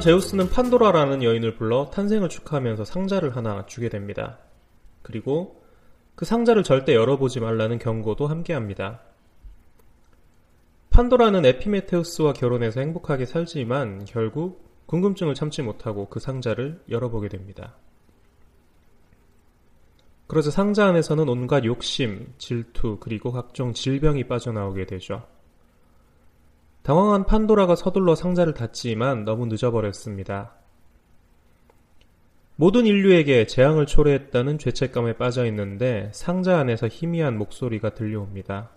어느 날 제우스는 판도라라는 여인을 불러 탄생을 축하하면서 상자를 하나 주게 됩니다. 그리고 그 상자를 절대 열어보지 말라는 경고도 함께합니다. 판도라는 에피메테우스와 결혼해서 행복하게 살지만 결국 궁금증을 참지 못하고 그 상자를 열어보게 됩니다. 그러자 상자 안에서는 온갖 욕심, 질투, 그리고 각종 질병이 빠져나오게 되죠. 당황한 판도라가 서둘러 상자를 닫지만 너무 늦어버렸습니다. 모든 인류에게 재앙을 초래했다는 죄책감에 빠져 있는데 상자 안에서 희미한 목소리가 들려옵니다.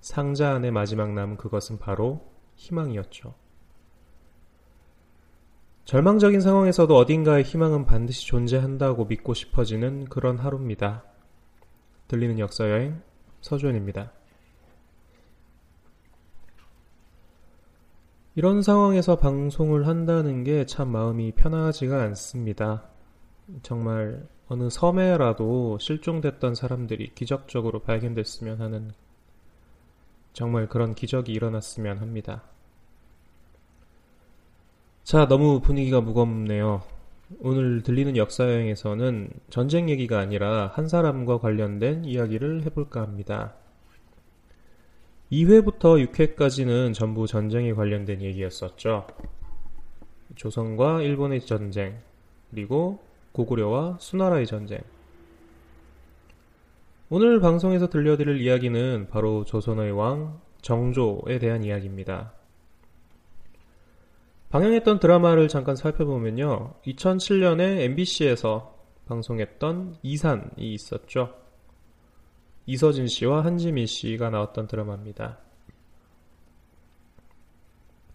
상자 안에 마지막 남은 그것은 바로 희망이었죠. 절망적인 상황에서도 어딘가에 희망은 반드시 존재한다고 믿고 싶어지는 그런 하루입니다. 들리는 역사여행 서주현입니다. 이런 상황에서 방송을 한다는 게 참 마음이 편하지가 않습니다. 정말 어느 섬에라도 실종됐던 사람들이 기적적으로 발견됐으면 하는 정말 그런 기적이 일어났으면 합니다. 자, 너무 분위기가 무겁네요. 오늘 들리는 역사여행에서는 전쟁 얘기가 아니라 한 사람과 관련된 이야기를 해볼까 합니다. 2회부터 6회까지는 전부 전쟁에 관련된 얘기였었죠. 조선과 일본의 전쟁, 그리고 고구려와 수나라의 전쟁. 오늘 방송에서 들려드릴 이야기는 바로 조선의 왕 정조에 대한 이야기입니다. 방영했던 드라마를 잠깐 살펴보면요. 2007년에 MBC에서 방송했던 이산이 있었죠. 이서진 씨와 한지민 씨가 나왔던 드라마입니다.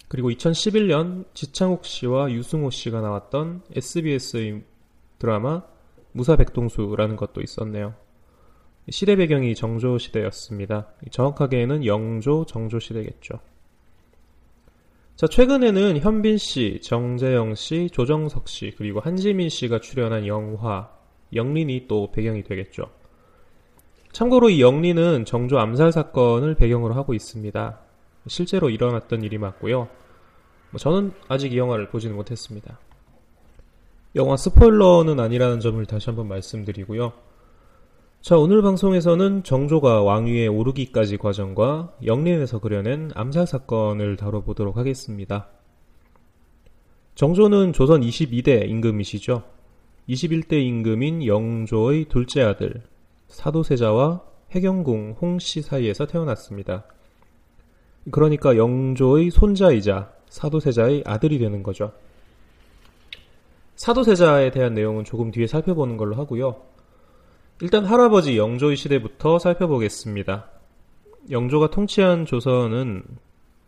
그리고 2011년 지창욱 씨와 유승호 씨가 나왔던 SBS의 드라마 무사백동수라는 것도 있었네요. 시대 배경이 정조 시대였습니다. 정확하게는 영조, 정조 시대겠죠. 자, 최근에는 현빈 씨, 정재영 씨, 조정석 씨, 그리고 한지민 씨가 출연한 영화, 영린이 또 배경이 되겠죠. 참고로 이 영리는 정조 암살 사건을 배경으로 하고 있습니다. 실제로 일어났던 일이 맞고요. 뭐 저는 아직 이 영화를 보지는 못했습니다. 영화 스포일러는 아니라는 점을 다시 한번 말씀드리고요. 자, 오늘 방송에서는 정조가 왕위에 오르기까지 과정과 영린에서 그려낸 암살 사건을 다뤄보도록 하겠습니다. 정조는 조선 22대 임금이시죠. 21대 임금인 영조의 둘째 아들, 사도세자와 해경궁 홍씨 사이에서 태어났습니다. 그러니까 영조의 손자이자 사도세자의 아들이 되는 거죠. 사도세자에 대한 내용은 조금 뒤에 살펴보는 걸로 하고요. 일단 할아버지 영조의 시대부터 살펴보겠습니다. 영조가 통치한 조선은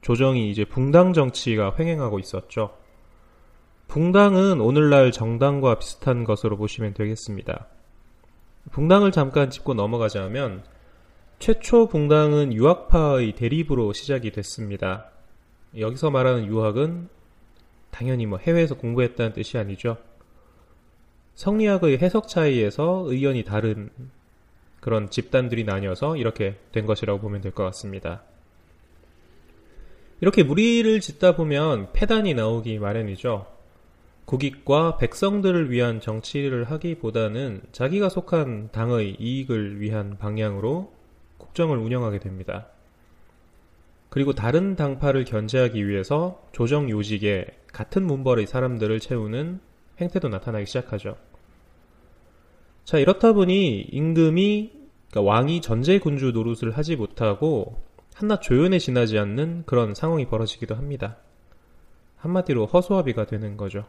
조정이 이제 붕당 정치가 횡행하고 있었죠. 붕당은 오늘날 정당과 비슷한 것으로 보시면 되겠습니다. 붕당을 잠깐 짚고 넘어가자면 최초 붕당은 유학파의 대립으로 시작이 됐습니다. 여기서 말하는 유학은 당연히 뭐 해외에서 공부했다는 뜻이 아니죠. 성리학의 해석 차이에서 의견이 다른 그런 집단들이 나뉘어서 이렇게 된 것이라고 보면 될 것 같습니다. 이렇게 무리를 짓다 보면 패단이 나오기 마련이죠. 국익과 백성들을 위한 정치를 하기보다는 자기가 속한 당의 이익을 위한 방향으로 국정을 운영하게 됩니다. 그리고 다른 당파를 견제하기 위해서 조정 요직에 같은 문벌의 사람들을 채우는 행태도 나타나기 시작하죠. 자, 이렇다 보니 임금이 그러니까 왕이 전제 군주 노릇을 하지 못하고 한낱 조연에 지나지 않는 그런 상황이 벌어지기도 합니다. 한마디로 허수아비가 되는 거죠.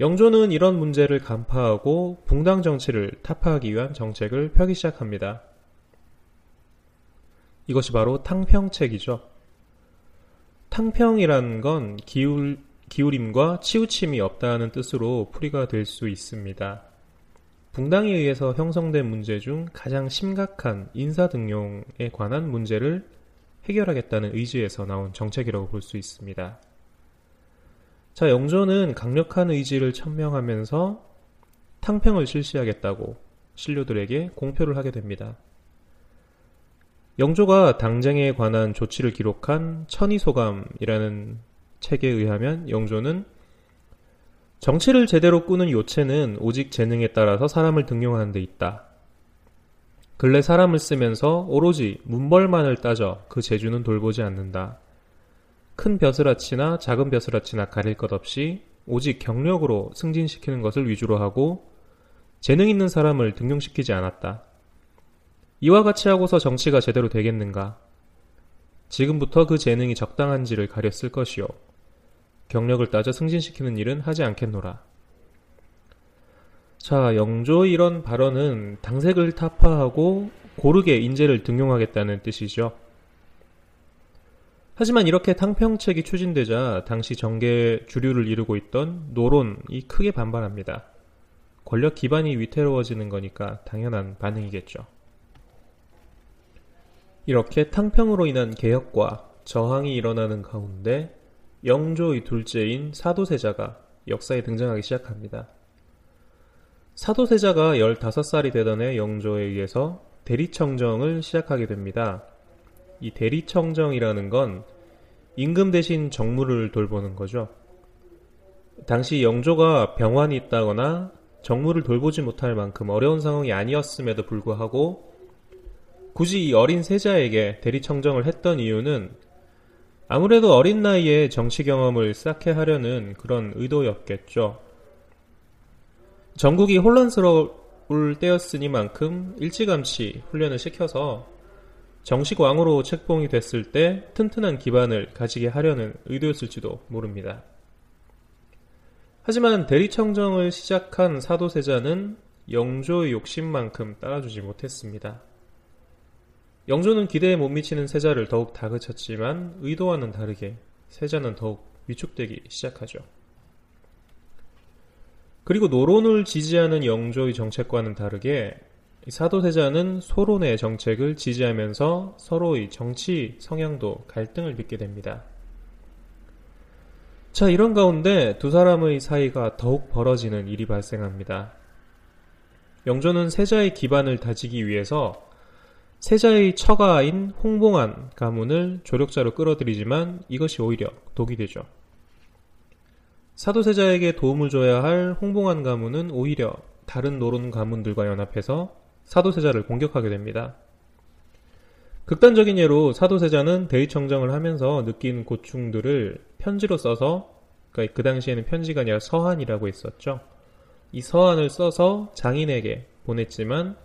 영조는 이런 문제를 간파하고 붕당 정치를 타파하기 위한 정책을 펴기 시작합니다. 이것이 바로 탕평책이죠. 탕평이란 건 기울, 기울임과 치우침이 없다는 뜻으로 풀이가 될 수 있습니다. 붕당에 의해서 형성된 문제 중 가장 심각한 인사등용에 관한 문제를 해결하겠다는 의지에서 나온 정책이라고 볼 수 있습니다. 자, 영조는 강력한 의지를 천명하면서 탕평을 실시하겠다고 신료들에게 공표를 하게 됩니다. 영조가 당쟁에 관한 조치를 기록한 천의소감이라는 책에 의하면 영조는 정치를 제대로 꾸는 요체는 오직 재능에 따라서 사람을 등용하는 데 있다. 근래 사람을 쓰면서 오로지 문벌만을 따져 그 재주는 돌보지 않는다. 큰 벼슬아치나 작은 벼슬아치나 가릴 것 없이 오직 경력으로 승진시키는 것을 위주로 하고 재능 있는 사람을 등용시키지 않았다. 이와 같이 하고서 정치가 제대로 되겠는가? 지금부터 그 재능이 적당한지를 가렸을 것이요. 경력을 따져 승진시키는 일은 하지 않겠노라. 자, 영조 이런 발언은 당색을 타파하고 고르게 인재를 등용하겠다는 뜻이죠. 하지만 이렇게 탕평책이 추진되자 당시 정계 주류를 이루고 있던 노론이 크게 반발합니다. 권력 기반이 위태로워지는 거니까 당연한 반응이겠죠. 이렇게 탕평으로 인한 개혁과 저항이 일어나는 가운데 영조의 둘째인 사도세자가 역사에 등장하기 시작합니다. 사도세자가 15살이 되던 해 영조에 의해서 대리청정을 시작하게 됩니다. 이 대리청정이라는 건 임금 대신 정무를 돌보는 거죠. 당시 영조가 병환이 있다거나 정무를 돌보지 못할 만큼 어려운 상황이 아니었음에도 불구하고 굳이 이 어린 세자에게 대리청정을 했던 이유는 아무래도 어린 나이에 정치 경험을 쌓게 하려는 그런 의도였겠죠. 전국이 혼란스러울 때였으니만큼 일찌감치 훈련을 시켜서 정식 왕으로 책봉이 됐을 때 튼튼한 기반을 가지게 하려는 의도였을지도 모릅니다. 하지만 대리청정을 시작한 사도세자는 영조의 욕심만큼 따라주지 못했습니다. 영조는 기대에 못 미치는 세자를 더욱 다그쳤지만 의도와는 다르게 세자는 더욱 위축되기 시작하죠. 그리고 노론을 지지하는 영조의 정책과는 다르게 사도세자는 소론의 정책을 지지하면서 서로의 정치 성향도 갈등을 빚게 됩니다. 자, 이런 가운데 두 사람의 사이가 더욱 벌어지는 일이 발생합니다. 영조는 세자의 기반을 다지기 위해서 세자의 처가인 홍봉안 가문을 조력자로 끌어들이지만 이것이 오히려 독이 되죠. 사도세자에게 도움을 줘야 할 홍봉안 가문은 오히려 다른 노론 가문들과 연합해서 사도세자를 공격하게 됩니다. 극단적인 예로 사도세자는 대의청정을 하면서 느낀 고충들을 편지로 써서 그러니까 그 당시에는 편지가 아니라 서한이라고 했었죠. 이 서한을 써서 장인에게 보냈지만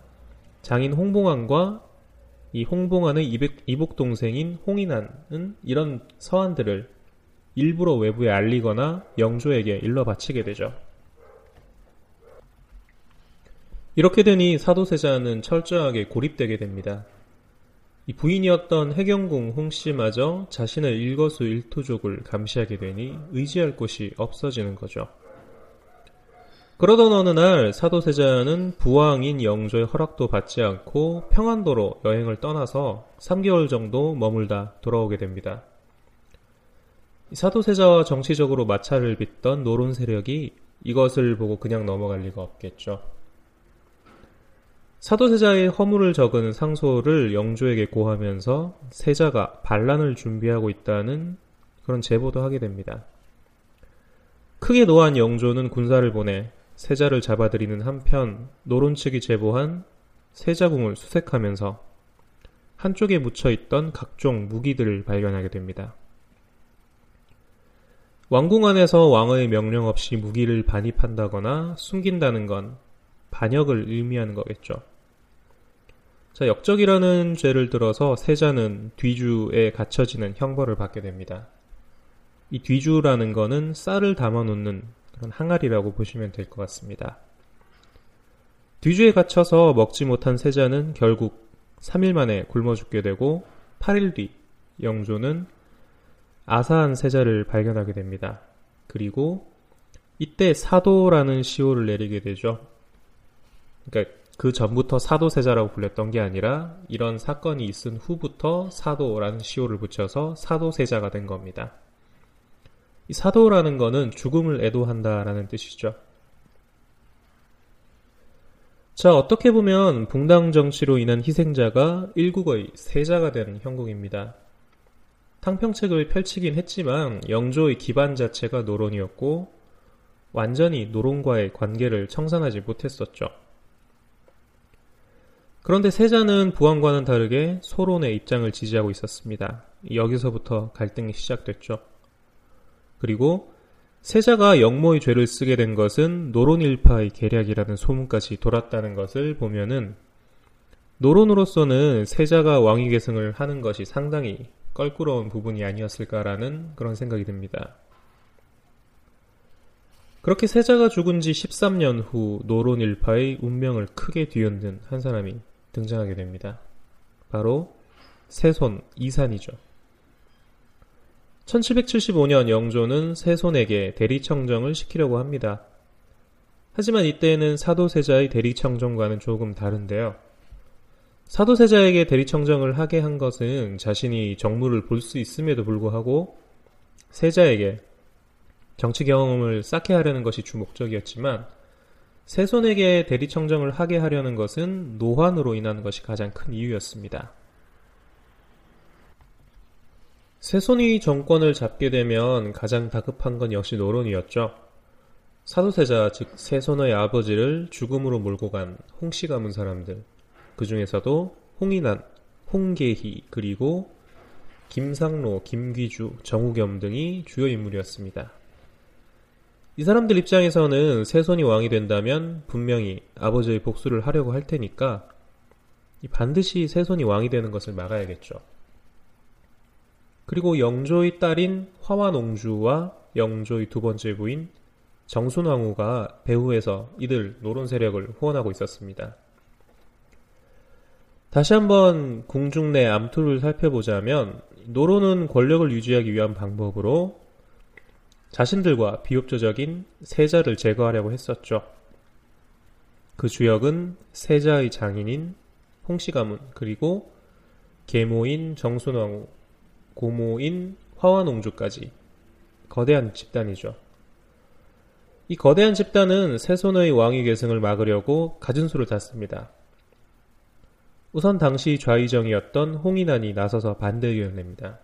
장인 홍봉안과 이 홍봉안의 이복 동생인 홍인환은 이런 서한들을 일부러 외부에 알리거나 영조에게 일러 바치게 되죠. 이렇게 되니 사도세자는 철저하게 고립되게 됩니다. 이 부인이었던 해경궁 홍씨마저 자신의 일거수 일투족을 감시하게 되니 의지할 곳이 없어지는 거죠. 그러던 어느 날 사도세자는 부왕인 영조의 허락도 받지 않고 평안도로 여행을 떠나서 3개월 정도 머물다 돌아오게 됩니다. 사도세자와 정치적으로 마찰을 빚던 노론 세력이 이것을 보고 그냥 넘어갈 리가 없겠죠. 사도세자의 허물을 적은 상소를 영조에게 고하면서 세자가 반란을 준비하고 있다는 그런 제보도 하게 됩니다. 크게 노한 영조는 군사를 보내 세자를 잡아들이는 한편 노론 측이 제보한 세자궁을 수색하면서 한쪽에 묻혀 있던 각종 무기들을 발견하게 됩니다. 왕궁 안에서 왕의 명령 없이 무기를 반입한다거나 숨긴다는 건 반역을 의미하는 거겠죠. 자, 역적이라는 죄를 들어서 세자는 뒤주에 갇혀지는 형벌을 받게 됩니다. 이 뒤주라는 거는 쌀을 담아 놓는 그런 항아리라고 보시면 될 것 같습니다. 뒤주에 갇혀서 먹지 못한 세자는 결국 3일 만에 굶어 죽게 되고 8일 뒤 영조는 아사한 세자를 발견하게 됩니다. 그리고 이때 사도라는 시호를 내리게 되죠. 그러니까 그 전부터 사도세자라고 불렸던 게 아니라 이런 사건이 있은 후부터 사도라는 시호를 붙여서 사도세자가 된 겁니다. 이 사도라는 거는 죽음을 애도한다라는 뜻이죠. 자, 어떻게 보면 붕당 정치로 인한 희생자가 일국의 세자가 된 형국입니다. 탕평책을 펼치긴 했지만 영조의 기반 자체가 노론이었고 완전히 노론과의 관계를 청산하지 못했었죠. 그런데 세자는 부왕과는 다르게 소론의 입장을 지지하고 있었습니다. 여기서부터 갈등이 시작됐죠. 그리고 세자가 영모의 죄를 쓰게 된 것은 노론일파의 계략이라는 소문까지 돌았다는 것을 보면은 노론으로서는 세자가 왕위 계승을 하는 것이 상당히 껄끄러운 부분이 아니었을까라는 그런 생각이 듭니다. 그렇게 세자가 죽은 지 13년 후 노론 일파의 운명을 크게 뒤흔든 한 사람이 등장하게 됩니다. 바로 세손 이산이죠. 1775년 영조는 세손에게 대리청정을 시키려고 합니다. 하지만 이때는 사도세자의 대리청정과는 조금 다른데요. 사도세자에게 대리청정을 하게 한 것은 자신이 정무를 볼 수 있음에도 불구하고 세자에게 정치 경험을 쌓게 하려는 것이 주 목적이었지만 세손에게 대리청정을 하게 하려는 것은 노환으로 인한 것이 가장 큰 이유였습니다. 세손이 정권을 잡게 되면 가장 다급한 건 역시 노론이었죠. 사도세자 즉 세손의 아버지를 죽음으로 몰고 간 홍씨 가문 사람들 그 중에서도 홍인한, 홍계희 그리고 김상로, 김귀주, 정우겸 등이 주요 인물이었습니다. 이 사람들 입장에서는 세손이 왕이 된다면 분명히 아버지의 복수를 하려고 할 테니까 반드시 세손이 왕이 되는 것을 막아야겠죠. 그리고 영조의 딸인 화완옹주와 영조의 두 번째 부인 정순왕후가 배후에서 이들 노론 세력을 후원하고 있었습니다. 다시 한번 궁중 내 암투를 살펴보자면 노론은 권력을 유지하기 위한 방법으로 자신들과 비협조적인 세자를 제거하려고 했었죠. 그 주역은 세자의 장인인 홍씨 가문 그리고 계모인 정순왕후 고모인 화와농주까지 거대한 집단이죠. 이 거대한 집단은 세손의 왕위 계승을 막으려고 갖은 수를 탔습니다. 우선 당시 좌의정이었던 홍인안이 나서서 반대 의견을 냅니다.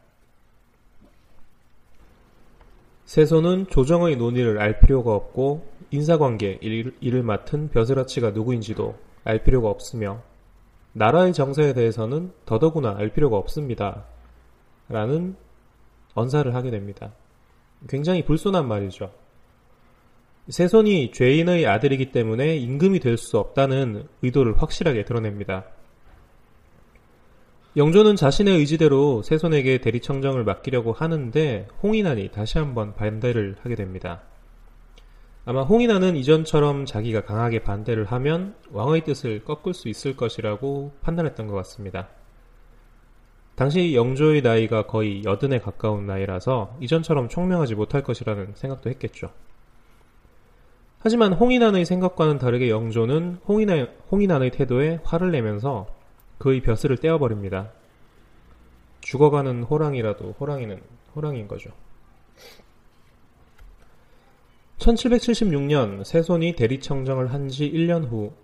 세손은 조정의 논의를 알 필요가 없고 인사관계 일을 맡은 벼슬아치가 누구인지도 알 필요가 없으며 나라의 정세에 대해서는 더더구나 알 필요가 없습니다. 라는 언사를 하게 됩니다. 굉장히 불손한 말이죠. 세손이 죄인의 아들이기 때문에 임금이 될 수 없다는 의도를 확실하게 드러냅니다. 영조는 자신의 의지대로 세손에게 대리청정을 맡기려고 하는데 홍인환이 다시 한번 반대를 하게 됩니다. 아마 홍인환은 이전처럼 자기가 강하게 반대를 하면 왕의 뜻을 꺾을 수 있을 것이라고 판단했던 것 같습니다. 당시 영조의 나이가 거의 여든에 가까운 나이라서 이전처럼 총명하지 못할 것이라는 생각도 했겠죠. 하지만 홍인환의 생각과는 다르게 영조는 홍인환, 홍인환의 태도에 화를 내면서 그의 벼슬을 떼어버립니다. 죽어가는 호랑이라도 호랑이는 호랑이인 거죠. 1776년 세손이 대리청정을 한 지 1년 후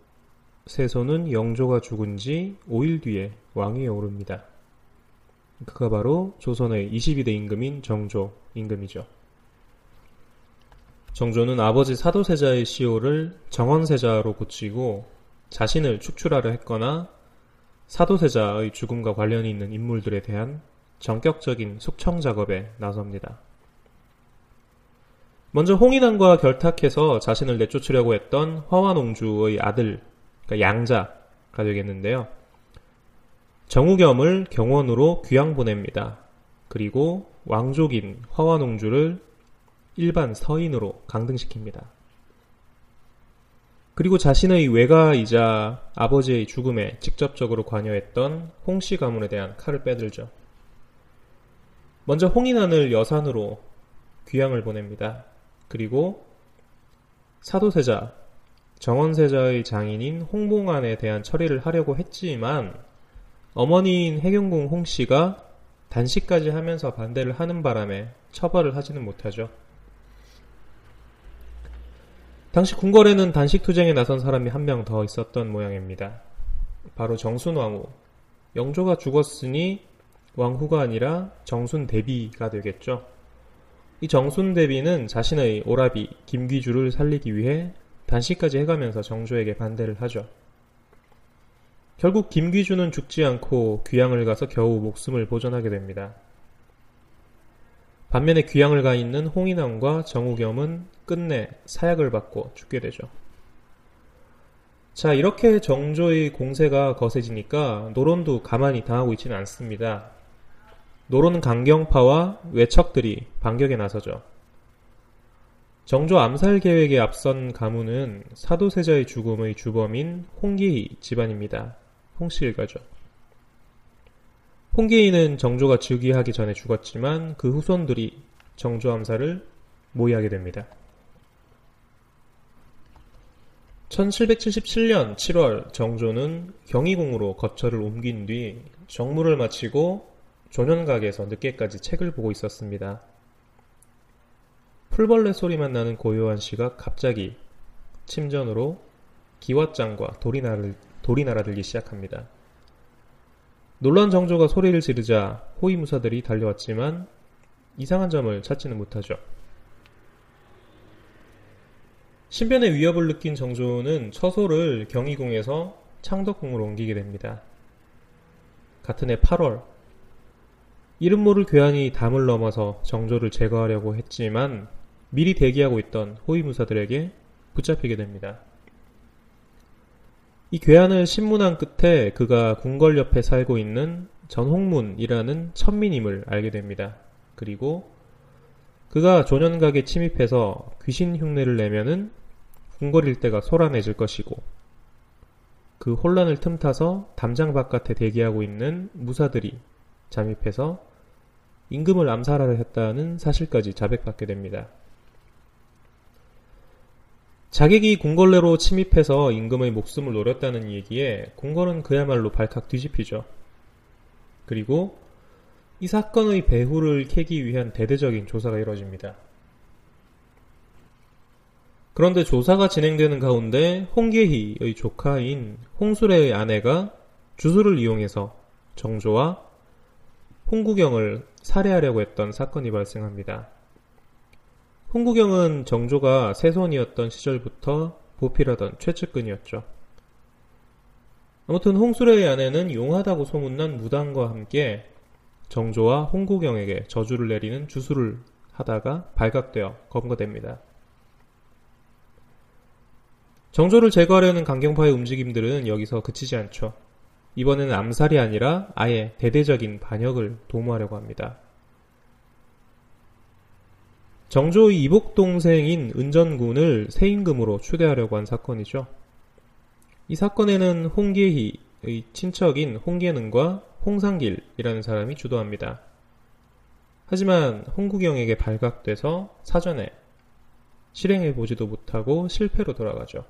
세손은 영조가 죽은 지 5일 뒤에 왕위에 오릅니다. 그가 바로 조선의 22대 임금인 정조 임금이죠. 정조는 아버지 사도세자의 시호를 정원세자로 고치고 자신을 축출하려 했거나 사도세자의 죽음과 관련이 있는 인물들에 대한 전격적인 숙청 작업에 나섭니다. 먼저 홍인왕과 결탁해서 자신을 내쫓으려고 했던 화완옹주의 아들, 그러니까 양자가 되겠는데요. 정우겸을 경원으로 귀양 보냅니다. 그리고 왕족인 화완옹주를 일반 서인으로 강등시킵니다. 그리고 자신의 외가이자 아버지의 죽음에 직접적으로 관여했던 홍씨 가문에 대한 칼을 빼들죠. 먼저 홍인환을 여산으로 귀양을 보냅니다. 그리고 사도세자, 정원세자의 장인인 홍봉안에 대한 처리를 하려고 했지만 어머니인 해경궁 홍씨가 단식까지 하면서 반대를 하는 바람에 처벌을 하지는 못하죠. 당시 궁궐에는 단식 투쟁에 나선 사람이 한 명 더 있었던 모양입니다. 바로 정순 왕후. 영조가 죽었으니 왕후가 아니라 정순 대비가 되겠죠. 이 정순 대비는 자신의 오라비 김귀주를 살리기 위해 단식까지 해가면서 정조에게 반대를 하죠. 결국 김귀주는 죽지 않고 귀양을 가서 겨우 목숨을 보존하게 됩니다. 반면에 귀양을 가 있는 홍인왕과 정우겸은 끝내 사약을 받고 죽게 되죠. 자, 이렇게 정조의 공세가 거세지니까 노론도 가만히 당하고 있지는 않습니다. 노론 강경파와 외척들이 반격에 나서죠. 정조 암살 계획에 앞선 가문은 사도세자의 죽음의 주범인 홍기희 집안입니다. 홍씨 일가죠. 홍계인은 정조가 즉위하기 전에 죽었지만 그 후손들이 정조 암살을 모의하게 됩니다. 1777년 7월 정조는 경희궁으로 거처를 옮긴 뒤 정무를 마치고 조년각에서 늦게까지 책을 보고 있었습니다. 풀벌레 소리만 나는 고요한 시각 갑자기 침전으로 기왓장과 돌이 날아들기 시작합니다. 놀란 정조가 소리를 지르자 호위무사들이 달려왔지만 이상한 점을 찾지는 못하죠. 신변의 위협을 느낀 정조는 처소를 경희궁에서 창덕궁으로 옮기게 됩니다. 같은 해 8월 이름 모를 괴한이 담을 넘어서 정조를 제거하려고 했지만 미리 대기하고 있던 호위무사들에게 붙잡히게 됩니다. 이 괴한을 신문한 끝에 그가 궁궐 옆에 살고 있는 전홍문이라는 천민임을 알게 됩니다. 그리고 그가 조년각에 침입해서 귀신 흉내를 내면은 궁궐 일대가 소란해질 것이고 그 혼란을 틈타서 담장 바깥에 대기하고 있는 무사들이 잠입해서 임금을 암살하려 했다는 사실까지 자백받게 됩니다. 자객이 궁궐내로 침입해서 임금의 목숨을 노렸다는 얘기에 궁궐은 그야말로 발칵 뒤집히죠. 그리고 이 사건의 배후를 캐기 위한 대대적인 조사가 이뤄집니다. 그런데 조사가 진행되는 가운데 홍계희의 조카인 홍수래의 아내가 주술을 이용해서 정조와 홍구경을 살해하려고 했던 사건이 발생합니다. 홍구경은 정조가 세손이었던 시절부터 보필하던 최측근이었죠. 아무튼 홍수래의 아내는 용하다고 소문난 무당과 함께 정조와 홍구경에게 저주를 내리는 주술을 하다가 발각되어 검거됩니다. 정조를 제거하려는 강경파의 움직임들은 여기서 그치지 않죠. 이번에는 암살이 아니라 아예 대대적인 반역을 도모하려고 합니다. 정조의 이복 동생인 은전군을 세임금으로 추대하려고 한 사건이죠. 이 사건에는 홍계희의 친척인 홍계능과 홍상길이라는 사람이 주도합니다. 하지만 홍구경에게 발각돼서 사전에 실행해 보지도 못하고 실패로 돌아가죠.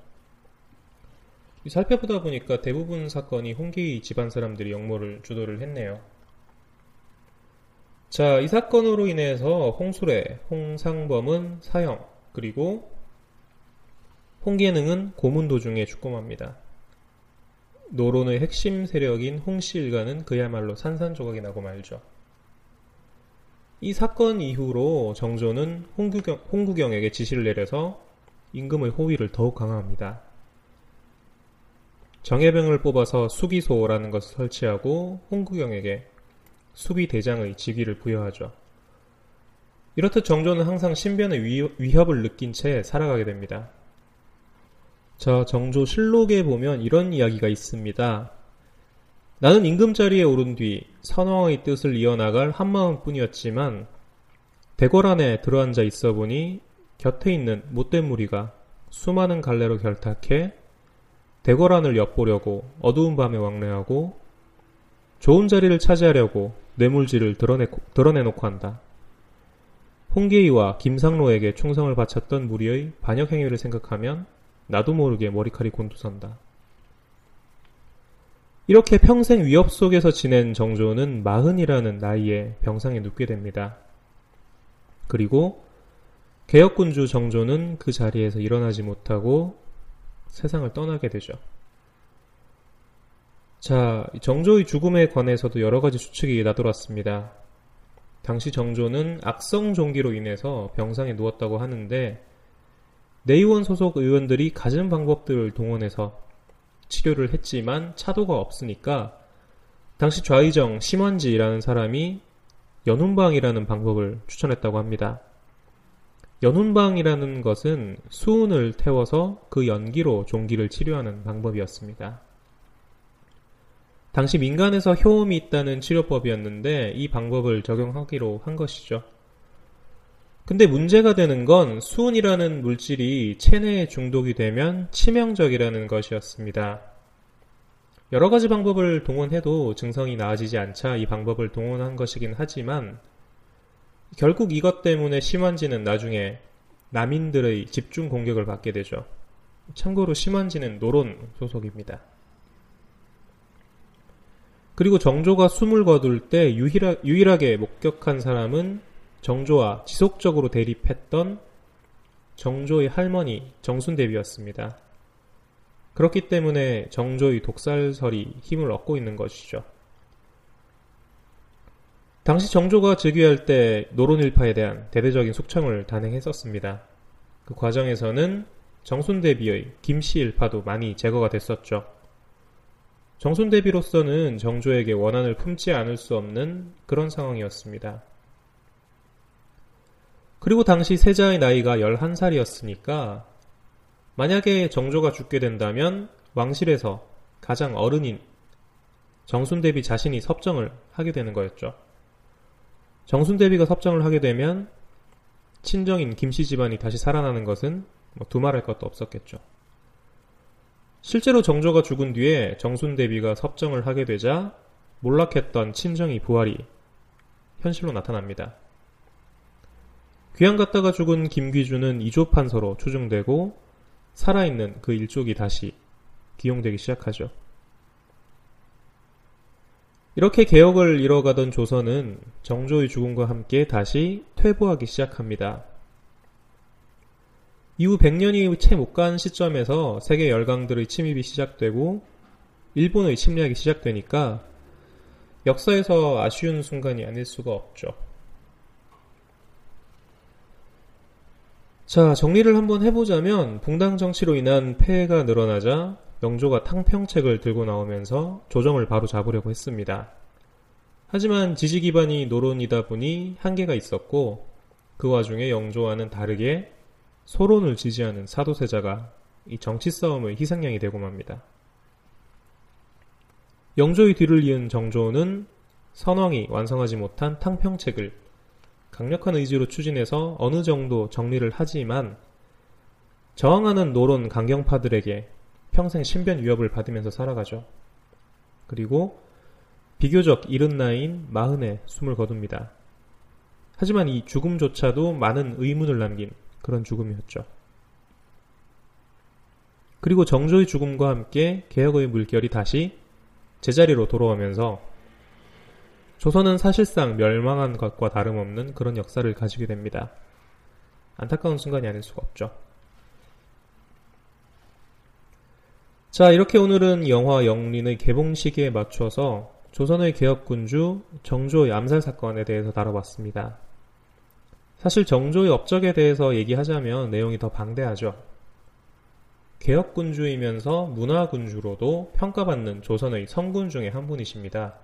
살펴보다 보니까 대부분 사건이 홍계희 집안 사람들이 역모를 주도를 했네요. 자, 이 사건으로 인해서 홍수래, 홍상범은 사형, 그리고 홍계능은 고문 도중에 죽고맙니다. 노론의 핵심 세력인 홍씨 일가는 그야말로 산산조각이 나고 말죠. 이 사건 이후로 정조는 홍구경, 홍구경에게 지시를 내려서 임금의 호위를 더욱 강화합니다. 정예병을 뽑아서 수기소라는 것을 설치하고 홍구경에게 수비대장의 직위를 부여하죠. 이렇듯 정조는 항상 신변의 위, 협을 느낀 채 살아가게 됩니다. 자, 정조 실록에 보면 이런 이야기가 있습니다. 나는 임금자리에 오른 뒤 선왕의 뜻을 이어나갈 한마음 뿐이었지만 대궐 안에 들어앉아 있어 보니 곁에 있는 못된 무리가 수많은 갈래로 결탁해 대궐 안을 엿보려고 어두운 밤에 왕래하고 좋은 자리를 차지하려고 뇌물질을 드러내, 드러내놓고 한다. 홍계희와 김상로에게 충성을 바쳤던 무리의 반역 행위를 생각하면 나도 모르게 머리칼이 곤두선다. 이렇게 평생 위협 속에서 지낸 정조는 마흔이라는 나이에 병상에 눕게 됩니다. 그리고 개혁군주 정조는 그 자리에서 일어나지 못하고 세상을 떠나게 되죠. 자, 정조의 죽음에 관해서도 여러 가지 추측이 나돌았습니다. 당시 정조는 악성 종기로 인해서 병상에 누웠다고 하는데 내의원 소속 의원들이 가진 방법들을 동원해서 치료를 했지만 차도가 없으니까 당시 좌의정 심원지라는 사람이 연운방이라는 방법을 추천했다고 합니다. 연운방이라는 것은 수은을 태워서 그 연기로 종기를 치료하는 방법이었습니다. 당시 민간에서 효험이 있다는 치료법이었는데 이 방법을 적용하기로 한 것이죠. 근데 문제가 되는 건 수은이라는 물질이 체내에 중독이 되면 치명적이라는 것이었습니다. 여러 가지 방법을 동원해도 증상이 나아지지 않자 이 방법을 동원한 것이긴 하지만 결국 이것 때문에 심원지는 나중에 남인들의 집중 공격을 받게 되죠. 참고로 심원지는 노론 소속입니다. 그리고 정조가 숨을 거둘 때 유일하, 유일하게 목격한 사람은 정조와 지속적으로 대립했던 정조의 할머니 정순대비였습니다. 그렇기 때문에 정조의 독살설이 힘을 얻고 있는 것이죠. 당시 정조가 즉위할 때 노론일파에 대한 대대적인 숙청을 단행했었습니다. 그 과정에서는 정순대비의 김씨 일파도 많이 제거가 됐었죠. 정순대비로서는 정조에게 원한을 품지 않을 수 없는 그런 상황이었습니다. 그리고 당시 세자의 나이가 11살이었으니까 만약에 정조가 죽게 된다면 왕실에서 가장 어른인 정순대비 자신이 섭정을 하게 되는 거였죠. 정순대비가 섭정을 하게 되면 친정인 김씨 집안이 다시 살아나는 것은 뭐 두말할 것도 없었겠죠. 실제로 정조가 죽은 뒤에 정순대비가 섭정을 하게 되자 몰락했던 친정이 부활이 현실로 나타납니다. 귀양 갔다가 죽은 김귀주는 이조 판서로 추정되고 살아있는 그 일족이 다시 기용되기 시작하죠. 이렇게 개혁을 이뤄가던 조선은 정조의 죽음과 함께 다시 퇴보하기 시작합니다. 이후 100년이 채 못 간 시점에서 세계 열강들의 침입이 시작되고 일본의 침략이 시작되니까 역사에서 아쉬운 순간이 아닐 수가 없죠. 자, 정리를 한번 해보자면 붕당 정치로 인한 폐해가 늘어나자 영조가 탕평책을 들고 나오면서 조정을 바로 잡으려고 했습니다. 하지만 지지 기반이 노론이다 보니 한계가 있었고 그 와중에 영조와는 다르게 소론을 지지하는 사도세자가 이 정치 싸움의 희생양이 되고 맙니다. 영조의 뒤를 이은 정조는 선왕이 완성하지 못한 탕평책을 강력한 의지로 추진해서 어느 정도 정리를 하지만 저항하는 노론 강경파들에게 평생 신변 위협을 받으면서 살아가죠. 그리고 비교적 이른 나이인 마흔에 숨을 거둡니다. 하지만 이 죽음조차도 많은 의문을 남긴 그런 죽음이었죠. 그리고 정조의 죽음과 함께 개혁의 물결이 다시 제자리로 돌아오면서 조선은 사실상 멸망한 것과 다름없는 그런 역사를 가지게 됩니다. 안타까운 순간이 아닐 수가 없죠. 자, 이렇게 오늘은 영화 영린의 개봉 시기에 맞춰서 조선의 개혁군주 정조의 암살 사건에 대해서 다뤄봤습니다. 사실 정조의 업적에 대해서 얘기하자면 내용이 더 방대하죠. 개혁군주이면서 문화군주로도 평가받는 조선의 성군 중의 한 분이십니다.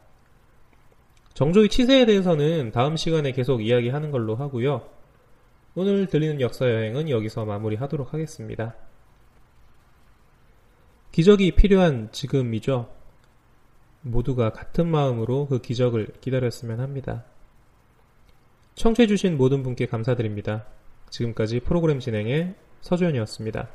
정조의 치세에 대해서는 다음 시간에 계속 이야기하는 걸로 하고요. 오늘 들리는 역사 여행은 여기서 마무리하도록 하겠습니다. 기적이 필요한 지금이죠. 모두가 같은 마음으로 그 기적을 기다렸으면 합니다. 청취해주신 모든 분께 감사드립니다. 지금까지 프로그램 진행의 서주현이었습니다.